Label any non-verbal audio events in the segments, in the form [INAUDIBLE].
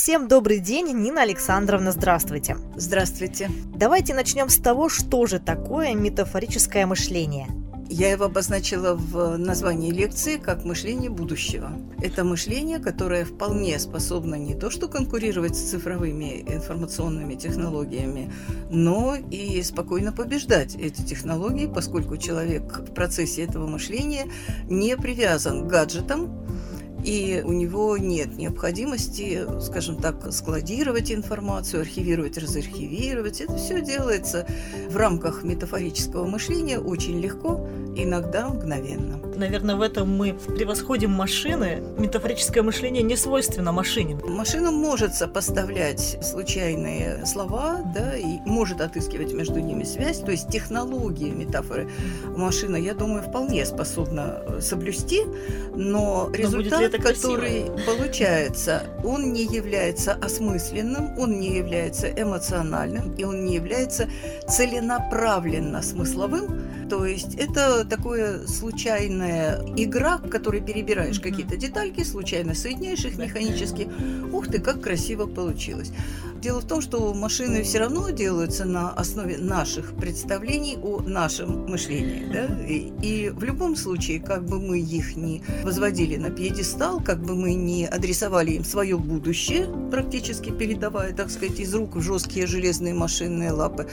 Всем добрый день, Нина Александровна, здравствуйте. Здравствуйте. Давайте начнем с того, что же такое метафорическое мышление. Я его обозначила в названии лекции как мышление будущего. Это мышление, которое вполне способно не то что конкурировать с цифровыми информационными технологиями, но и спокойно побеждать эти технологии, поскольку человек в процессе этого мышления не привязан к гаджетам, и у него нет необходимости, скажем так, складировать информацию, архивировать, разархивировать. Это все делается в рамках метафорического мышления очень легко, иногда мгновенно наверное, в этом мы превосходим машины. Метафорическое мышление не свойственно машине. Машина может сопоставлять случайные слова, да, и может отыскивать между ними связь. То есть технологии метафоры машина, я думаю, вполне способна э, соблюсти, но, но результат, который получается, он не является осмысленным, он не является эмоциональным, и он не является целенаправленно смысловым, то есть это такое случайная игра, в которой перебираешь mm-hmm. какие-то детальки, случайно соединяешь их механически. Ух ты, как красиво получилось. Дело в том, что машины все равно делаются на основе наших представлений о нашем мышлении. Да? И, и в любом случае, как бы мы их не возводили на пьедестал, как бы мы не адресовали им свое будущее, практически передавая, так сказать, из рук в жесткие железные машинные лапы,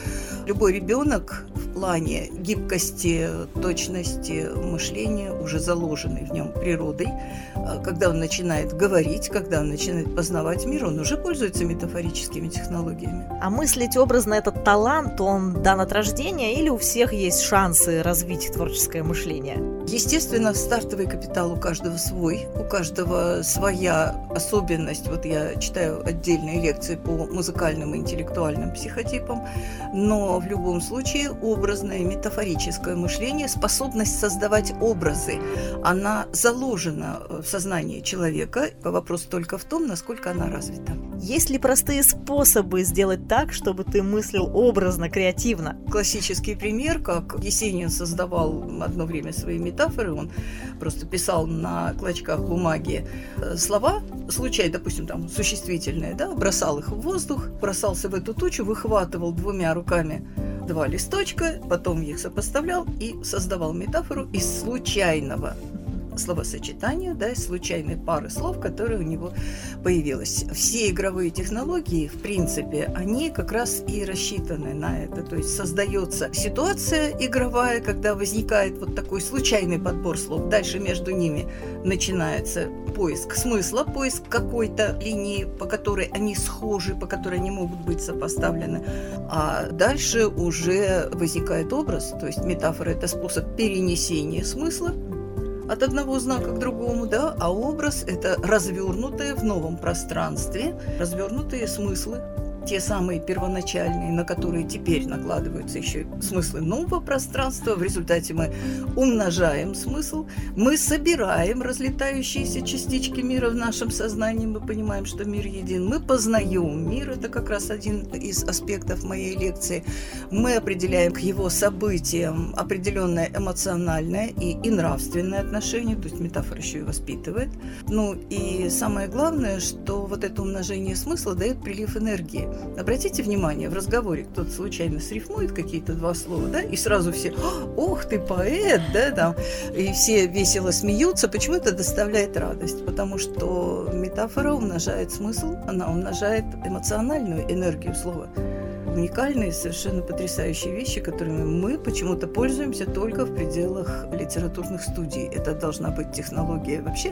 любой ребенок в плане гибкости, точности мышления, уже заложенный в нем природой, а когда он начинает говорить, когда он начинает познавать мир, он уже пользуется метафорическим творческими технологиями. А мыслить образно этот талант, он дан от рождения или у всех есть шансы развить творческое мышление? Естественно, стартовый капитал у каждого свой, у каждого своя особенность. Вот я читаю отдельные лекции по музыкальным и интеллектуальным психотипам, но в любом случае образное метафорическое мышление, способность создавать образы, она заложена в сознании человека. Вопрос только в том, насколько она развита. Есть ли простые способы сделать так, чтобы ты мыслил образно, креативно? Классический пример, как Есенин создавал одно время свои метафоры, он просто писал на клочках бумаги э, слова, случайно, допустим, там существительные, да, бросал их в воздух, бросался в эту тучу, выхватывал двумя руками два листочка, потом их сопоставлял и создавал метафору из случайного словосочетания, да, из случайной пары слов, которая у него появилась. Все игровые технологии, в принципе, они как раз и рассчитаны на это. То есть создается ситуация игровая, когда возникает вот такой случайный подбор слов. Дальше между ними начинается поиск смысла, поиск какой-то линии, по которой они схожи, по которой они могут быть сопоставлены. А дальше уже возникает образ, то есть метафора – это способ перенесения смысла от одного знака к другому, да, а образ – это развернутые в новом пространстве, развернутые смыслы, те самые первоначальные, на которые теперь накладываются еще смыслы нового пространства. В результате мы умножаем смысл, мы собираем разлетающиеся частички мира в нашем сознании, мы понимаем, что мир един, мы познаем мир, это как раз один из аспектов моей лекции. Мы определяем к его событиям определенное эмоциональное и, и нравственное отношение, то есть метафора еще и воспитывает. Ну и самое главное, что вот это умножение смысла дает прилив энергии. Обратите внимание, в разговоре кто-то случайно срифмует какие-то два слова, да, и сразу все «Ох, ты поэт!» да, там, и все весело смеются. Почему это доставляет радость? Потому что метафора умножает смысл, она умножает эмоциональную энергию слова уникальные, совершенно потрясающие вещи, которыми мы почему-то пользуемся только в пределах литературных студий. Это должна быть технология вообще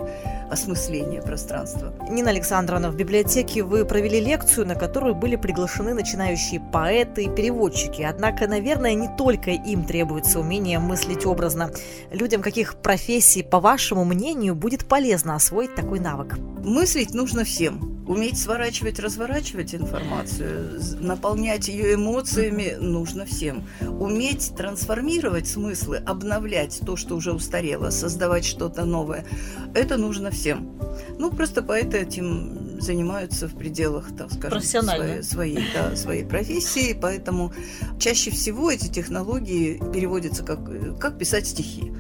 осмысления пространства. Нина Александровна, в библиотеке вы провели лекцию, на которую были приглашены начинающие поэты и переводчики. Однако, наверное, не только им требуется умение мыслить образно. Людям каких профессий, по вашему мнению, будет полезно освоить такой навык? Мыслить нужно всем. Уметь сворачивать, разворачивать информацию, наполнять ее эмоциями нужно всем. Уметь трансформировать смыслы, обновлять то, что уже устарело, создавать что-то новое, это нужно всем. Ну, просто поэты этим занимаются в пределах, так скажем, своей, своей, да, своей профессии, поэтому чаще всего эти технологии переводятся как, как писать стихи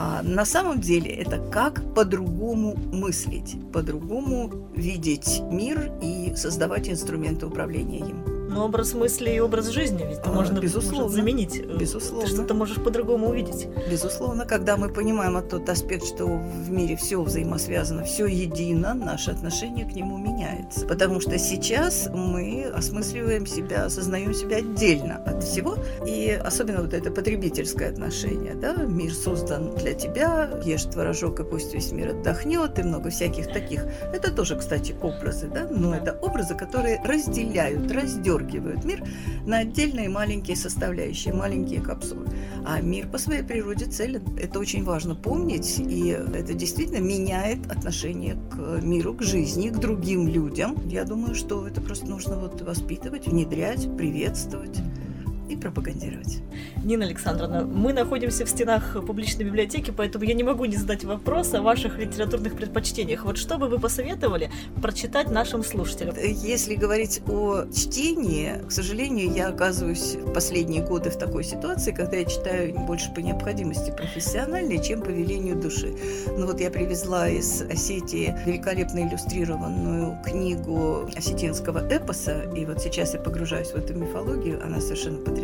А на самом деле это как по-другому мыслить, по-другому видеть мир и создавать инструменты управления им. Но образ мысли и образ жизни ведь а, можно безусловно, заменить. Э, безусловно. Ты что-то можешь по-другому увидеть. Безусловно, когда мы понимаем тот аспект, что в мире все взаимосвязано, все едино, наше отношение к нему меняется. Потому что сейчас мы осмысливаем себя, осознаем себя отдельно от всего. И особенно вот это потребительское отношение. Да? Мир создан для тебя, ешь творожок, и пусть весь мир отдохнет, и много всяких таких. Это тоже, кстати, образы, да? но это образы, которые разделяют, раздергивают раздергивают мир на отдельные маленькие составляющие, маленькие капсулы. А мир по своей природе целен. Это очень важно помнить, и это действительно меняет отношение к миру, к жизни, к другим людям. Я думаю, что это просто нужно вот воспитывать, внедрять, приветствовать и пропагандировать. Нина Александровна, мы находимся в стенах публичной библиотеки, поэтому я не могу не задать вопрос о ваших литературных предпочтениях. Вот что бы вы посоветовали прочитать нашим слушателям? Если говорить о чтении, к сожалению, я оказываюсь в последние годы в такой ситуации, когда я читаю больше по необходимости профессионально, чем по велению души. Ну вот я привезла из Осетии великолепно иллюстрированную книгу осетинского эпоса, и вот сейчас я погружаюсь в эту мифологию, она совершенно потрясающая.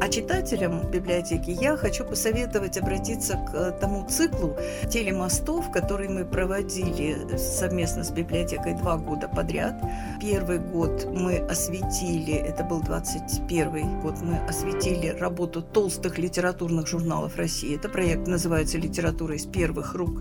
А читателям библиотеки я хочу посоветовать обратиться к тому циклу телемостов, который мы проводили совместно с библиотекой два года подряд. Первый год мы осветили, это был 21 год, мы осветили работу толстых литературных журналов России. Это проект называется «Литература из первых рук».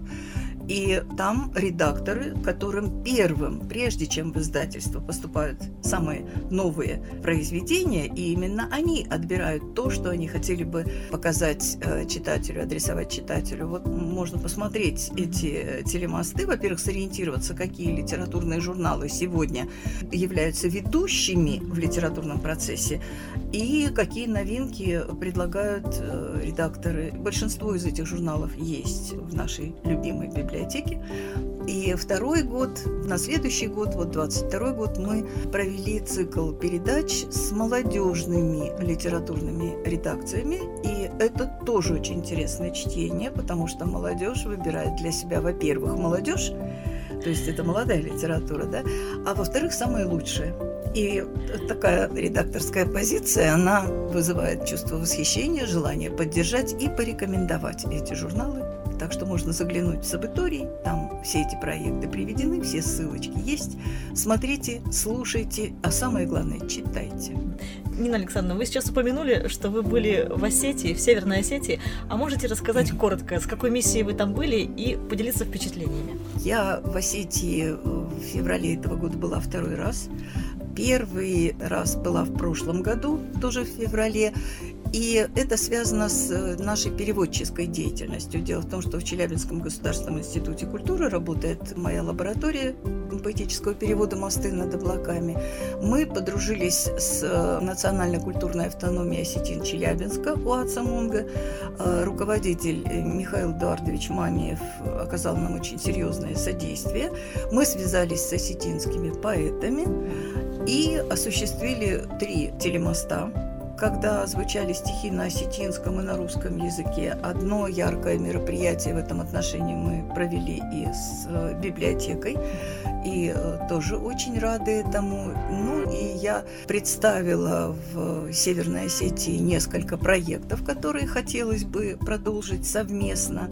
И там редакторы, которым первым, прежде чем в издательство поступают самые новые произведения, и именно они отбирают то, что они хотели бы показать э, читателю, адресовать читателю. Вот можно посмотреть эти телемосты, во-первых, сориентироваться, какие литературные журналы сегодня являются ведущими в литературном процессе, и какие новинки предлагают э, редакторы. Большинство из этих журналов есть в нашей любимой библиотеке библиотеки. И второй год, на следующий год, вот 22 год, мы провели цикл передач с молодежными литературными редакциями. И это тоже очень интересное чтение, потому что молодежь выбирает для себя, во-первых, молодежь, то есть это молодая литература, да, а во-вторых, самое лучшее. И такая редакторская позиция, она вызывает чувство восхищения, желание поддержать и порекомендовать эти журналы так что можно заглянуть в Сабиторий, там все эти проекты приведены, все ссылочки есть. Смотрите, слушайте, а самое главное, читайте. Нина Александровна, вы сейчас упомянули, что вы были в Осетии, в Северной Осетии. А можете рассказать коротко, с какой миссией вы там были и поделиться впечатлениями? Я в Осетии в феврале этого года была второй раз. Первый раз была в прошлом году, тоже в феврале. И это связано с э, нашей переводческой деятельностью. Дело в том, что в Челябинском государственном институте культуры работает моя лаборатория поэтического перевода «Мосты над облаками». Мы подружились с э, Национальной культурной автономией осетин Челябинска УАЦа МУНГа. Э, руководитель Михаил Эдуардович Мамиев оказал нам очень серьезное содействие. Мы связались с осетинскими поэтами и осуществили три телемоста когда звучали стихи на осетинском и на русском языке. Одно яркое мероприятие в этом отношении мы провели и с э, библиотекой, и э, тоже очень рады этому. Ну и я представила в Северной Осетии несколько проектов, которые хотелось бы продолжить совместно.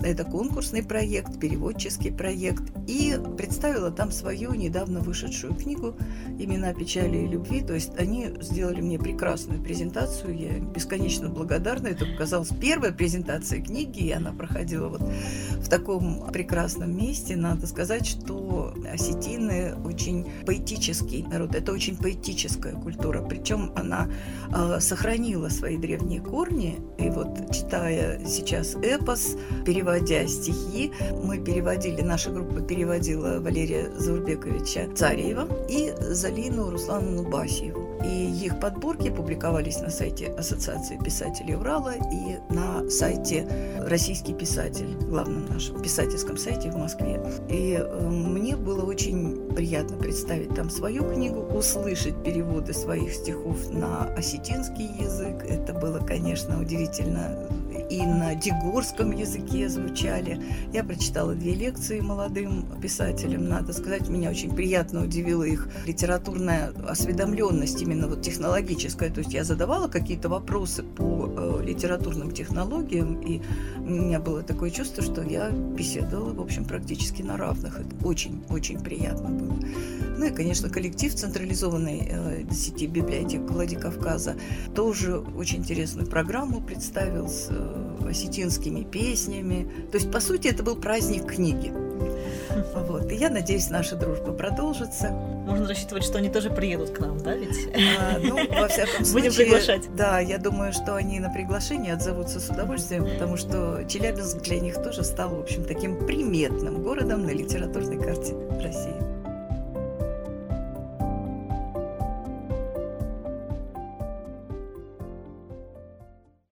Это конкурсный проект, переводческий проект. И представила там свою недавно вышедшую книгу «Имена печали и любви». То есть они сделали мне прекрасную презентацию. Я бесконечно благодарна. Это оказалась первая презентация книги, и она проходила вот в таком прекрасном месте. Надо сказать, что осетины очень поэтический народ. Это очень поэтическая культура. Причем она э, сохранила свои древние корни. И вот читая сейчас эпос, переводя стихи. Мы переводили, наша группа переводила Валерия Заурбековича Царева и Залину Руслановну Басиеву. И их подборки публиковались на сайте Ассоциации писателей Урала и на сайте «Российский писатель», главном нашем писательском сайте в Москве. И э, мне было очень приятно представить там свою книгу, услышать переводы своих стихов на осетинский язык. Это было, конечно, удивительно и на дегурском языке звучали. Я прочитала две лекции молодым писателям. Надо сказать, меня очень приятно удивила их литературная осведомленность, именно вот технологическая. То есть я задавала какие-то вопросы по э, литературным технологиям, и у меня было такое чувство, что я беседовала, в общем, практически на равных. Это очень-очень приятно было. Ну и, конечно, коллектив централизованной э, сети библиотек Владикавказа тоже очень интересную программу представил с э, осетинскими песнями. То есть, по сути, это был праздник книги. [LAUGHS] Вот. И я надеюсь, наша дружба продолжится. Можно рассчитывать, что они тоже приедут к нам, да, ведь? А, ну, во всяком [LAUGHS] случае. Будем приглашать. Да, я думаю, что они на приглашение отзовутся с удовольствием, потому что Челябинск для них тоже стал, в общем, таким приметным городом на литературной карте России.